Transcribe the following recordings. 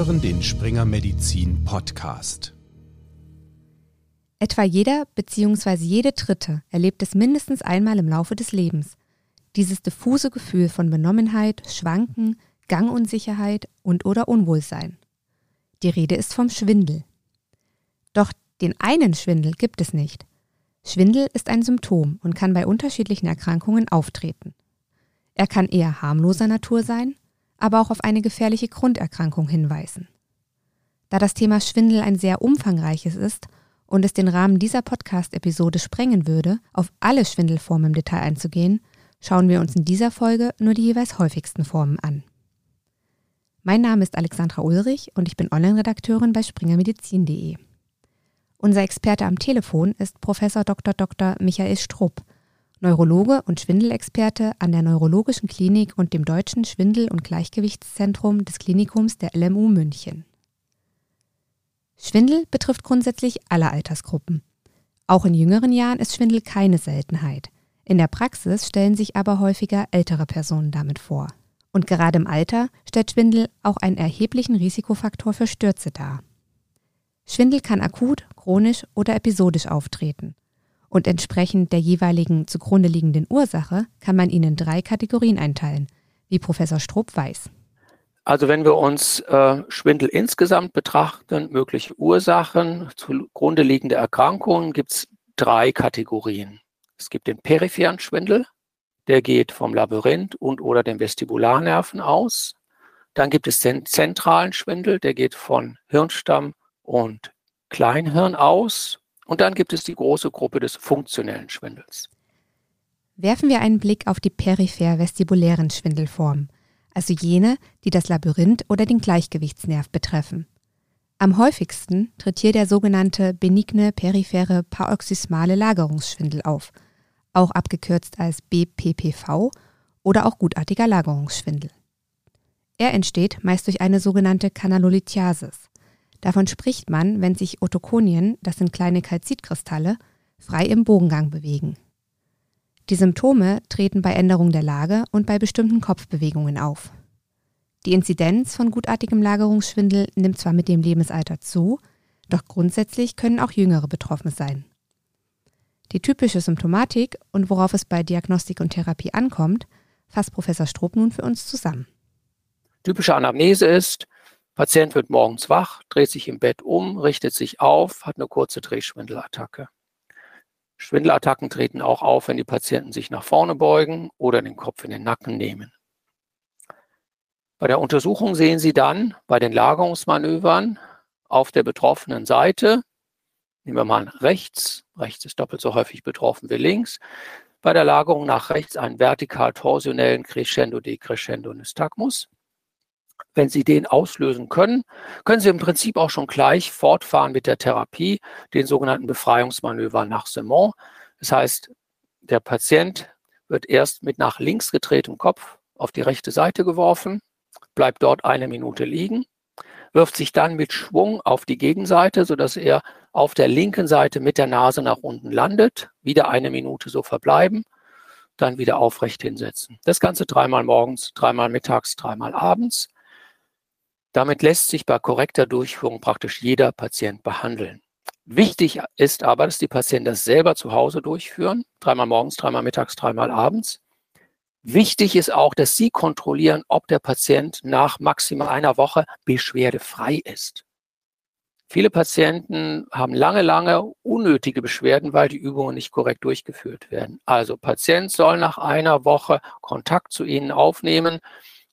hören den Springer Medizin Podcast. Etwa jeder bzw. jede Dritte erlebt es mindestens einmal im Laufe des Lebens. Dieses diffuse Gefühl von Benommenheit, Schwanken, Gangunsicherheit und oder Unwohlsein. Die Rede ist vom Schwindel. Doch den einen Schwindel gibt es nicht. Schwindel ist ein Symptom und kann bei unterschiedlichen Erkrankungen auftreten. Er kann eher harmloser Natur sein, aber auch auf eine gefährliche Grunderkrankung hinweisen. Da das Thema Schwindel ein sehr umfangreiches ist und es den Rahmen dieser Podcast-Episode sprengen würde, auf alle Schwindelformen im Detail einzugehen, schauen wir uns in dieser Folge nur die jeweils häufigsten Formen an. Mein Name ist Alexandra Ulrich und ich bin Online-Redakteurin bei springermedizin.de. Unser Experte am Telefon ist Prof. Dr. Dr. Michael Strupp, Neurologe und Schwindelexperte an der Neurologischen Klinik und dem Deutschen Schwindel- und Gleichgewichtszentrum des Klinikums der LMU München. Schwindel betrifft grundsätzlich alle Altersgruppen. Auch in jüngeren Jahren ist Schwindel keine Seltenheit. In der Praxis stellen sich aber häufiger ältere Personen damit vor. Und gerade im Alter stellt Schwindel auch einen erheblichen Risikofaktor für Stürze dar. Schwindel kann akut, chronisch oder episodisch auftreten. Und entsprechend der jeweiligen zugrunde liegenden Ursache kann man ihn in drei Kategorien einteilen, wie Professor Strupp weiß. Also wenn wir uns äh, Schwindel insgesamt betrachten, mögliche Ursachen, zugrunde liegende Erkrankungen, gibt es drei Kategorien. Es gibt den peripheren Schwindel, der geht vom Labyrinth und oder dem Vestibularnerven aus. Dann gibt es den zentralen Schwindel, der geht von Hirnstamm und Kleinhirn aus. Und dann gibt es die große Gruppe des funktionellen Schwindels. Werfen wir einen Blick auf die peripher-vestibulären Schwindelformen, also jene, die das Labyrinth oder den Gleichgewichtsnerv betreffen. Am häufigsten tritt hier der sogenannte benigne periphere paroxysmale Lagerungsschwindel auf, auch abgekürzt als BPPV oder auch gutartiger Lagerungsschwindel. Er entsteht meist durch eine sogenannte Kanalolithiasis. Davon spricht man, wenn sich Otokonien, das sind kleine Kalzitkristalle, frei im Bogengang bewegen. Die Symptome treten bei Änderung der Lage und bei bestimmten Kopfbewegungen auf. Die Inzidenz von gutartigem Lagerungsschwindel nimmt zwar mit dem Lebensalter zu, doch grundsätzlich können auch Jüngere betroffen sein. Die typische Symptomatik und worauf es bei Diagnostik und Therapie ankommt, fasst Professor Stroop nun für uns zusammen. Typische Anamnese ist, Patient wird morgens wach, dreht sich im Bett um, richtet sich auf, hat eine kurze Drehschwindelattacke. Schwindelattacken treten auch auf, wenn die Patienten sich nach vorne beugen oder den Kopf in den Nacken nehmen. Bei der Untersuchung sehen Sie dann bei den Lagerungsmanövern auf der betroffenen Seite, nehmen wir mal rechts, rechts ist doppelt so häufig betroffen wie links, bei der Lagerung nach rechts einen vertikal-torsionellen Crescendo-Decrescendo-Nystagmus. Wenn Sie den auslösen können, können Sie im Prinzip auch schon gleich fortfahren mit der Therapie, den sogenannten Befreiungsmanöver nach Semon. Das heißt, der Patient wird erst mit nach links gedrehtem Kopf auf die rechte Seite geworfen, bleibt dort eine Minute liegen, wirft sich dann mit Schwung auf die Gegenseite, sodass er auf der linken Seite mit der Nase nach unten landet, wieder eine Minute so verbleiben, dann wieder aufrecht hinsetzen. Das Ganze dreimal morgens, dreimal mittags, dreimal abends. Damit lässt sich bei korrekter Durchführung praktisch jeder Patient behandeln. Wichtig ist aber, dass die Patienten das selber zu Hause durchführen, dreimal morgens, dreimal mittags, dreimal abends. Wichtig ist auch, dass Sie kontrollieren, ob der Patient nach maximal einer Woche beschwerdefrei ist. Viele Patienten haben lange, lange unnötige Beschwerden, weil die Übungen nicht korrekt durchgeführt werden. Also Patient soll nach einer Woche Kontakt zu Ihnen aufnehmen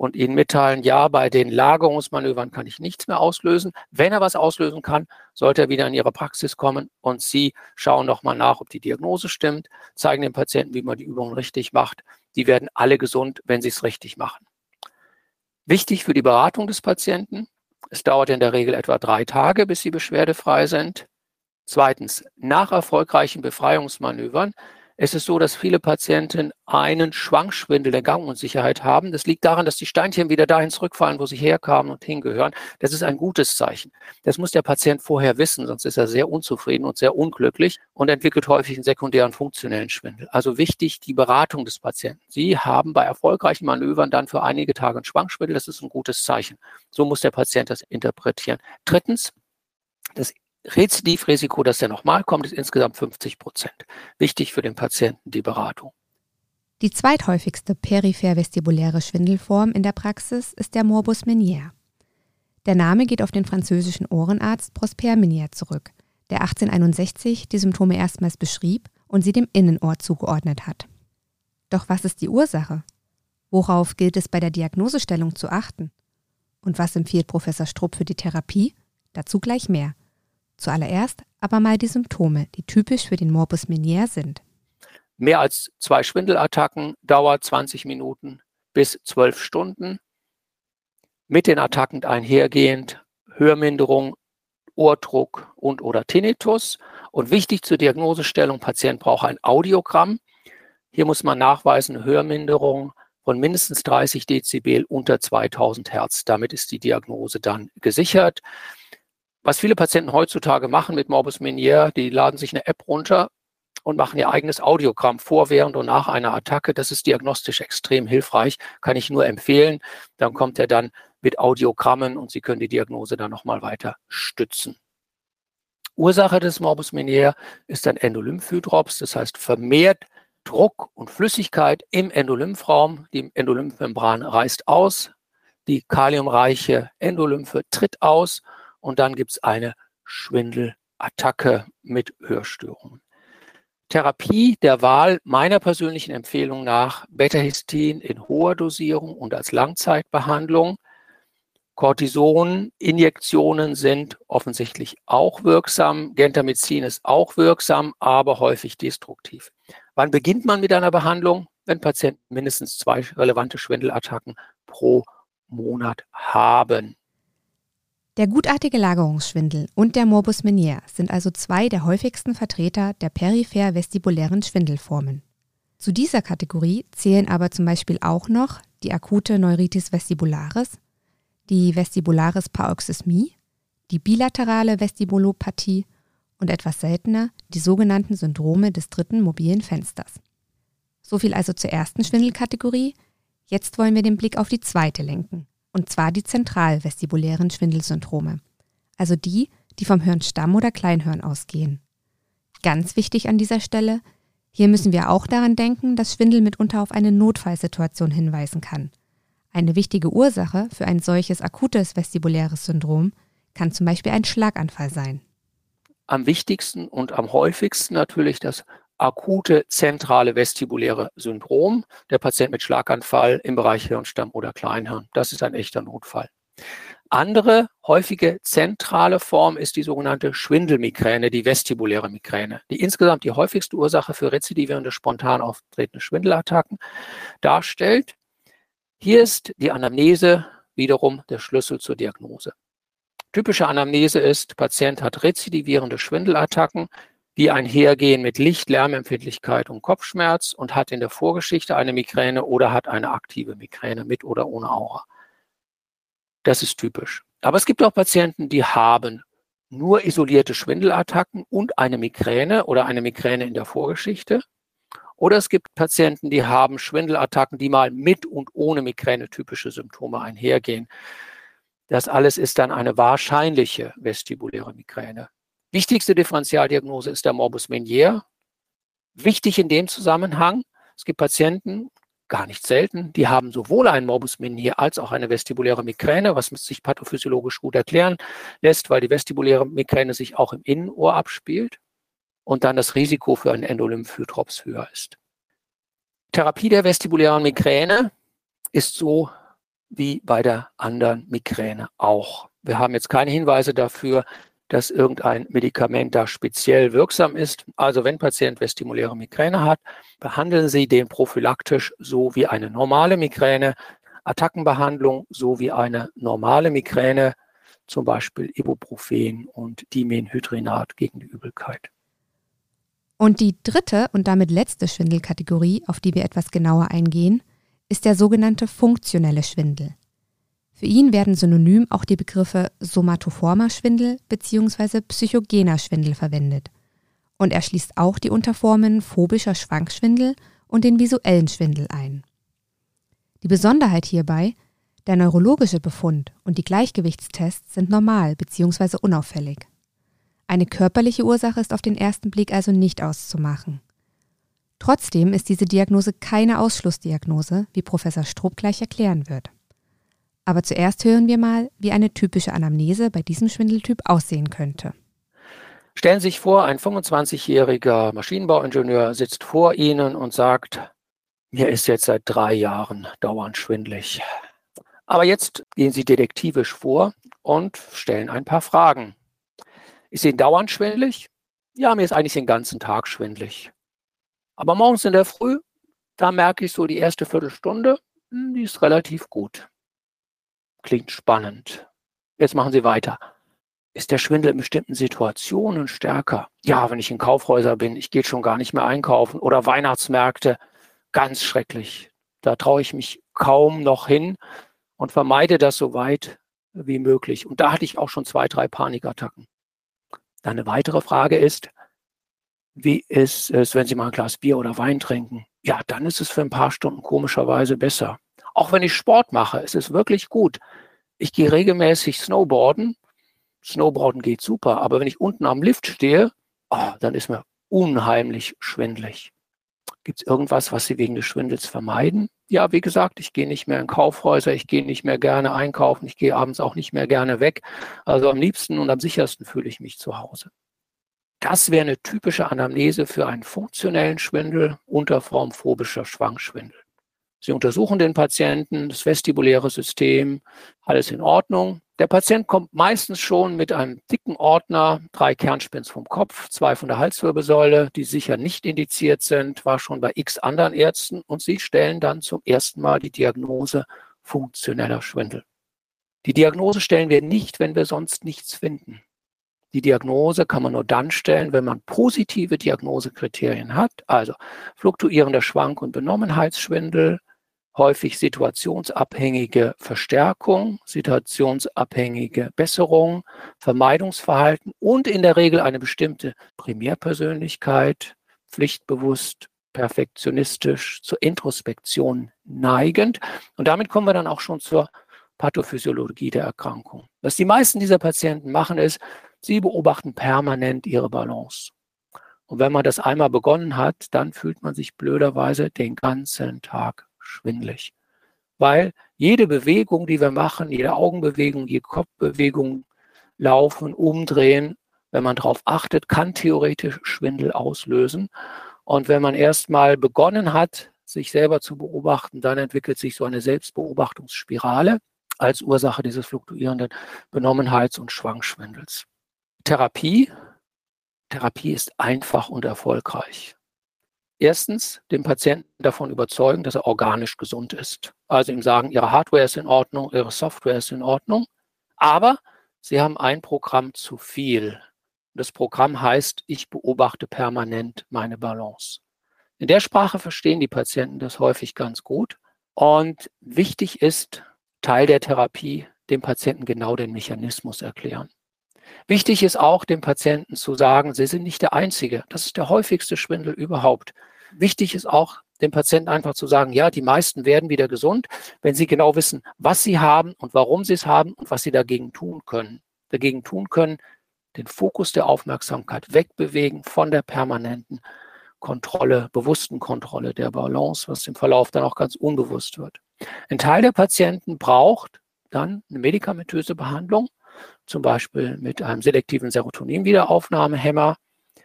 und Ihnen mitteilen, ja, bei den Lagerungsmanövern kann ich nichts mehr auslösen. Wenn er was auslösen kann, sollte er wieder in Ihre Praxis kommen und Sie schauen nochmal nach, ob die Diagnose stimmt, zeigen dem Patienten, wie man die Übungen richtig macht. Die werden alle gesund, wenn sie es richtig machen. Wichtig für die Beratung des Patienten, es dauert in der Regel etwa drei Tage, bis sie beschwerdefrei sind. Zweitens, nach erfolgreichen Befreiungsmanövern Es ist so, dass viele Patienten einen Schwankschwindel der Gangunsicherheit haben. Das liegt daran, dass die Steinchen wieder dahin zurückfallen, wo sie herkamen und hingehören. Das ist ein gutes Zeichen. Das muss der Patient vorher wissen, sonst ist er sehr unzufrieden und sehr unglücklich und entwickelt häufig einen sekundären funktionellen Schwindel. Also wichtig, die Beratung des Patienten. Sie haben bei erfolgreichen Manövern dann für einige Tage einen Schwankschwindel. Das ist ein gutes Zeichen. So muss der Patient das interpretieren. Drittens, das Rezidivrisiko, dass der nochmal kommt, ist insgesamt 50 Prozent. Wichtig für den Patienten die Beratung. Die zweithäufigste peripher-vestibuläre Schwindelform in der Praxis ist der Morbus Menier. Der Name geht auf den französischen Ohrenarzt Prosper Menier zurück, der 1861 die Symptome erstmals beschrieb und sie dem Innenohr zugeordnet hat. Doch was ist die Ursache? Worauf gilt es bei der Diagnosestellung zu achten? Und was empfiehlt Professor Strupp für die Therapie? Dazu gleich mehr. Zuallererst aber mal die Symptome, die typisch für den Morbus Menier sind. Mehr als zwei Schwindelattacken, Dauer 20 Minuten bis 12 Stunden. Mit den Attacken einhergehend Hörminderung, Ohrdruck und oder Tinnitus. Und wichtig zur Diagnosestellung, Patient braucht ein Audiogramm. Hier muss man nachweisen, Hörminderung von mindestens 30 Dezibel unter 2000 Hertz. Damit ist die Diagnose dann gesichert. Was viele Patienten heutzutage machen mit Morbus Menier, die laden sich eine App runter und machen ihr eigenes Audiogramm vor, während und nach einer Attacke. Das ist diagnostisch extrem hilfreich, kann ich nur empfehlen. Dann kommt er dann mit Audiogrammen und Sie können die Diagnose dann nochmal weiter stützen. Ursache des Morbus Menier ist ein Endolymphhydrops, das heißt vermehrt Druck und Flüssigkeit im Endolymphraum. Die Endolymphmembran reißt aus, die kaliumreiche Endolymphe tritt aus und dann gibt es eine Schwindelattacke mit Hörstörungen. Therapie der Wahl meiner persönlichen Empfehlung nach Beta-Histin in hoher Dosierung und als Langzeitbehandlung. Cortison-Injektionen sind offensichtlich auch wirksam. Gentamicin ist auch wirksam, aber häufig destruktiv. Wann beginnt man mit einer Behandlung? Wenn Patienten mindestens zwei relevante Schwindelattacken pro Monat haben. Der gutartige Lagerungsschwindel und der Morbus Menier sind also zwei der häufigsten Vertreter der peripher-vestibulären Schwindelformen. Zu dieser Kategorie zählen aber zum Beispiel auch noch die akute Neuritis vestibularis, die Vestibularis Paroxysmie, die bilaterale Vestibulopathie und etwas seltener die sogenannten Syndrome des dritten mobilen Fensters. Soviel also zur ersten Schwindelkategorie. Jetzt wollen wir den Blick auf die zweite lenken und zwar die zentralvestibulären Schwindelsyndrome, also die, die vom Hirnstamm oder Kleinhirn ausgehen. Ganz wichtig an dieser Stelle, hier müssen wir auch daran denken, dass Schwindel mitunter auf eine Notfallsituation hinweisen kann. Eine wichtige Ursache für ein solches akutes vestibuläres Syndrom kann zum Beispiel ein Schlaganfall sein. Am wichtigsten und am häufigsten natürlich das akute zentrale vestibuläre Syndrom, der Patient mit Schlaganfall im Bereich Hirnstamm oder Kleinhirn. Das ist ein echter Notfall. Andere häufige zentrale Form ist die sogenannte Schwindelmigräne, die vestibuläre Migräne, die insgesamt die häufigste Ursache für rezidivierende spontan auftretende Schwindelattacken darstellt. Hier ist die Anamnese wiederum der Schlüssel zur Diagnose. Typische Anamnese ist, Patient hat rezidivierende Schwindelattacken, die einhergehen mit Licht, Lärmempfindlichkeit und Kopfschmerz und hat in der Vorgeschichte eine Migräne oder hat eine aktive Migräne mit oder ohne Aura. Das ist typisch. Aber es gibt auch Patienten, die haben nur isolierte Schwindelattacken und eine Migräne oder eine Migräne in der Vorgeschichte. Oder es gibt Patienten, die haben Schwindelattacken, die mal mit und ohne Migräne typische Symptome einhergehen. Das alles ist dann eine wahrscheinliche vestibuläre Migräne. Wichtigste Differentialdiagnose ist der Morbus Menier. Wichtig in dem Zusammenhang, es gibt Patienten, gar nicht selten, die haben sowohl einen Morbus Menier als auch eine vestibuläre Migräne, was sich pathophysiologisch gut erklären lässt, weil die vestibuläre Migräne sich auch im Innenohr abspielt und dann das Risiko für einen Endolymphhydrops höher ist. Therapie der vestibulären Migräne ist so wie bei der anderen Migräne auch. Wir haben jetzt keine Hinweise dafür, dass irgendein Medikament da speziell wirksam ist. Also wenn Patient vestibuläre Migräne hat, behandeln Sie den prophylaktisch so wie eine normale Migräne, Attackenbehandlung so wie eine normale Migräne, zum Beispiel Ibuprofen und Dimenhydrinat gegen die Übelkeit. Und die dritte und damit letzte Schwindelkategorie, auf die wir etwas genauer eingehen, ist der sogenannte funktionelle Schwindel. Für ihn werden synonym auch die Begriffe somatoformer Schwindel bzw. psychogener Schwindel verwendet. Und er schließt auch die Unterformen phobischer Schwankschwindel und den visuellen Schwindel ein. Die Besonderheit hierbei, der neurologische Befund und die Gleichgewichtstests sind normal bzw. unauffällig. Eine körperliche Ursache ist auf den ersten Blick also nicht auszumachen. Trotzdem ist diese Diagnose keine Ausschlussdiagnose, wie Professor Stroop gleich erklären wird. Aber zuerst hören wir mal, wie eine typische Anamnese bei diesem Schwindeltyp aussehen könnte. Stellen Sie sich vor, ein 25-jähriger Maschinenbauingenieur sitzt vor Ihnen und sagt, mir ist jetzt seit drei Jahren dauernd schwindlig. Aber jetzt gehen Sie detektivisch vor und stellen ein paar Fragen. Ist Ihnen dauernd schwindlig? Ja, mir ist eigentlich den ganzen Tag schwindlig. Aber morgens in der Früh, da merke ich so die erste Viertelstunde, hm, die ist relativ gut. Klingt spannend. Jetzt machen Sie weiter. Ist der Schwindel in bestimmten Situationen stärker? Ja, wenn ich in Kaufhäuser bin, ich gehe schon gar nicht mehr einkaufen oder Weihnachtsmärkte, ganz schrecklich. Da traue ich mich kaum noch hin und vermeide das so weit wie möglich. Und da hatte ich auch schon zwei, drei Panikattacken. Dann eine weitere Frage ist, wie ist es, wenn Sie mal ein Glas Bier oder Wein trinken? Ja, dann ist es für ein paar Stunden komischerweise besser. Auch wenn ich Sport mache, ist es wirklich gut. Ich gehe regelmäßig Snowboarden. Snowboarden geht super, aber wenn ich unten am Lift stehe, oh, dann ist mir unheimlich schwindlig. Gibt es irgendwas, was Sie wegen des Schwindels vermeiden? Ja, wie gesagt, ich gehe nicht mehr in Kaufhäuser, ich gehe nicht mehr gerne einkaufen, ich gehe abends auch nicht mehr gerne weg. Also am liebsten und am sichersten fühle ich mich zu Hause. Das wäre eine typische Anamnese für einen funktionellen Schwindel unter Form phobischer Schwangschwindel. Sie untersuchen den Patienten, das vestibuläre System, alles in Ordnung. Der Patient kommt meistens schon mit einem dicken Ordner, drei Kernspins vom Kopf, zwei von der Halswirbelsäule, die sicher nicht indiziert sind, war schon bei x anderen Ärzten und sie stellen dann zum ersten Mal die Diagnose funktioneller Schwindel. Die Diagnose stellen wir nicht, wenn wir sonst nichts finden. Die Diagnose kann man nur dann stellen, wenn man positive Diagnosekriterien hat, also fluktuierender Schwank- und Benommenheitsschwindel, häufig situationsabhängige Verstärkung, situationsabhängige Besserung, Vermeidungsverhalten und in der Regel eine bestimmte Primärpersönlichkeit, pflichtbewusst, perfektionistisch, zur Introspektion neigend. Und damit kommen wir dann auch schon zur Pathophysiologie der Erkrankung. Was die meisten dieser Patienten machen, ist, sie beobachten permanent ihre Balance. Und wenn man das einmal begonnen hat, dann fühlt man sich blöderweise den ganzen Tag schwindlig. Weil jede Bewegung, die wir machen, jede Augenbewegung, jede Kopfbewegung, laufen, umdrehen, wenn man darauf achtet, kann theoretisch Schwindel auslösen. Und wenn man erstmal begonnen hat, sich selber zu beobachten, dann entwickelt sich so eine Selbstbeobachtungsspirale als Ursache dieses fluktuierenden Benommenheits- und Schwangschwindels. Therapie. Therapie ist einfach und erfolgreich. Erstens, den Patienten davon überzeugen, dass er organisch gesund ist. Also ihm sagen, Ihre Hardware ist in Ordnung, Ihre Software ist in Ordnung. Aber Sie haben ein Programm zu viel. Das Programm heißt, ich beobachte permanent meine Balance. In der Sprache verstehen die Patienten das häufig ganz gut. Und wichtig ist, Teil der Therapie, dem Patienten genau den Mechanismus erklären. Wichtig ist auch, dem Patienten zu sagen, Sie sind nicht der Einzige. Das ist der häufigste Schwindel überhaupt. Wichtig ist auch, dem Patienten einfach zu sagen, ja, die meisten werden wieder gesund, wenn sie genau wissen, was sie haben und warum sie es haben und was sie dagegen tun können. Dagegen tun können, den Fokus der Aufmerksamkeit wegbewegen von der permanenten Kontrolle, bewussten Kontrolle der Balance, was im Verlauf dann auch ganz unbewusst wird. Ein Teil der Patienten braucht dann eine medikamentöse Behandlung, zum Beispiel mit einem selektiven Serotonin-Wiederaufnahmehemmer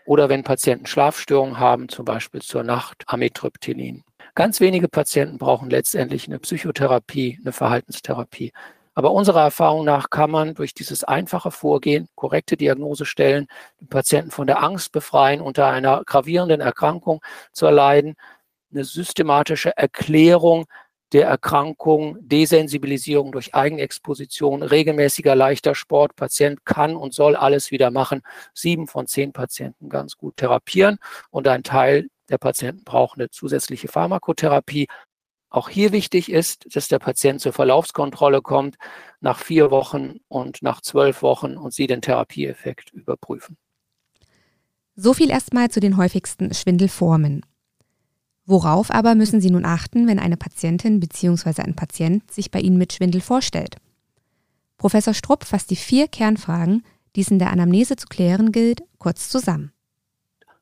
oder wenn Patienten Schlafstörungen haben, zum Beispiel zur Nacht Amitriptylin. Ganz wenige Patienten brauchen letztendlich eine Psychotherapie, eine Verhaltenstherapie. Aber unserer Erfahrung nach kann man durch dieses einfache Vorgehen, korrekte Diagnose stellen, den Patienten von der Angst befreien, unter einer gravierenden Erkrankung zu erleiden, eine systematische Erklärung der Erkrankung, Desensibilisierung durch Eigenexposition, regelmäßiger leichter Sport. Patient kann und soll alles wieder machen. Sieben von zehn Patienten ganz gut therapieren und ein Teil der Patienten braucht eine zusätzliche Pharmakotherapie. Auch hier wichtig ist, dass der Patient zur Verlaufskontrolle kommt nach vier Wochen und nach zwölf Wochen und Sie den Therapieeffekt überprüfen. So viel erstmal zu den häufigsten Schwindelformen. Worauf aber müssen Sie nun achten, wenn eine Patientin bzw. ein Patient sich bei Ihnen mit Schwindel vorstellt? Professor Strupp fasst die vier Kernfragen, die es in der Anamnese zu klären gilt, kurz zusammen.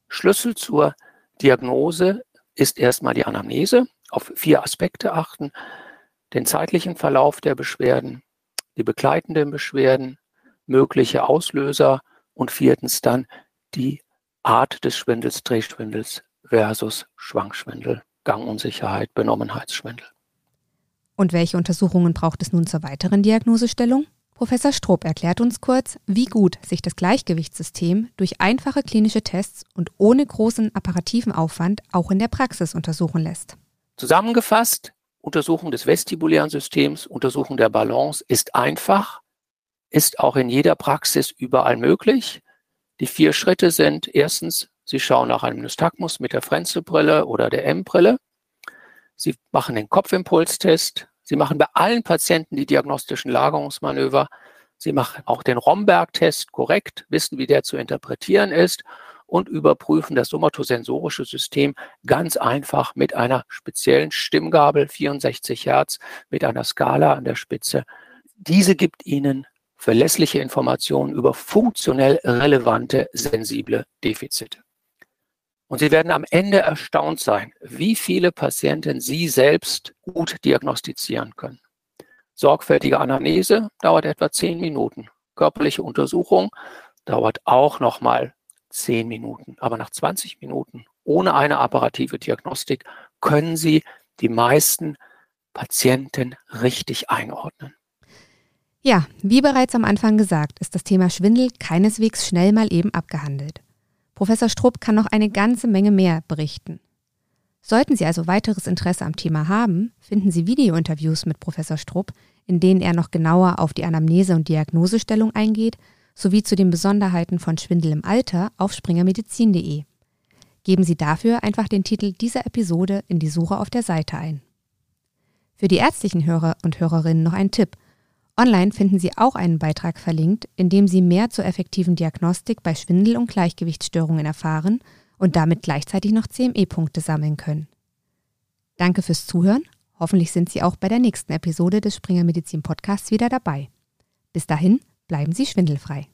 Schlüssel zur Diagnose ist erstmal die Anamnese, auf vier Aspekte achten, den zeitlichen Verlauf der Beschwerden, die begleitenden Beschwerden, mögliche Auslöser und viertens dann die Art des Schwindels, Drehschwindels versus Schwankschwindel, Gangunsicherheit, Benommenheitsschwindel. Und welche Untersuchungen braucht es nun zur weiteren Diagnosestellung? Professor Stroop erklärt uns kurz, wie gut sich das Gleichgewichtssystem durch einfache klinische Tests und ohne großen apparativen Aufwand auch in der Praxis untersuchen lässt. Zusammengefasst, Untersuchung des vestibulären Systems, Untersuchung der Balance ist einfach, ist auch in jeder Praxis überall möglich. Die vier Schritte sind erstens Sie schauen nach einem Nystagmus mit der Frenzelbrille oder der M-Brille. Sie machen den Kopfimpulstest. Sie machen bei allen Patienten die diagnostischen Lagerungsmanöver. Sie machen auch den Romberg-Test korrekt, wissen, wie der zu interpretieren ist und überprüfen das somatosensorische System ganz einfach mit einer speziellen Stimmgabel, 64 Hertz, mit einer Skala an der Spitze. Diese gibt Ihnen verlässliche Informationen über funktionell relevante sensible Defizite. Und Sie werden am Ende erstaunt sein, wie viele Patienten Sie selbst gut diagnostizieren können. Sorgfältige Anamnese dauert etwa zehn Minuten. Körperliche Untersuchung dauert auch nochmal zehn Minuten. Aber nach 20 Minuten ohne eine apparative Diagnostik können Sie die meisten Patienten richtig einordnen. Ja, wie bereits am Anfang gesagt, ist das Thema Schwindel keineswegs schnell mal eben abgehandelt. Professor Strupp kann noch eine ganze Menge mehr berichten. Sollten Sie also weiteres Interesse am Thema haben, finden Sie Videointerviews mit Professor Strupp, in denen er noch genauer auf die Anamnese und Diagnosestellung eingeht, sowie zu den Besonderheiten von Schwindel im Alter auf springermedizin.de. Geben Sie dafür einfach den Titel dieser Episode in die Suche auf der Seite ein. Für die ärztlichen Hörer und Hörerinnen noch ein Tipp. Online finden Sie auch einen Beitrag verlinkt, in dem Sie mehr zur effektiven Diagnostik bei Schwindel- und Gleichgewichtsstörungen erfahren und damit gleichzeitig noch CME-Punkte sammeln können. Danke fürs Zuhören. Hoffentlich sind Sie auch bei der nächsten Episode des Springer Medizin Podcasts wieder dabei. Bis dahin, bleiben Sie schwindelfrei.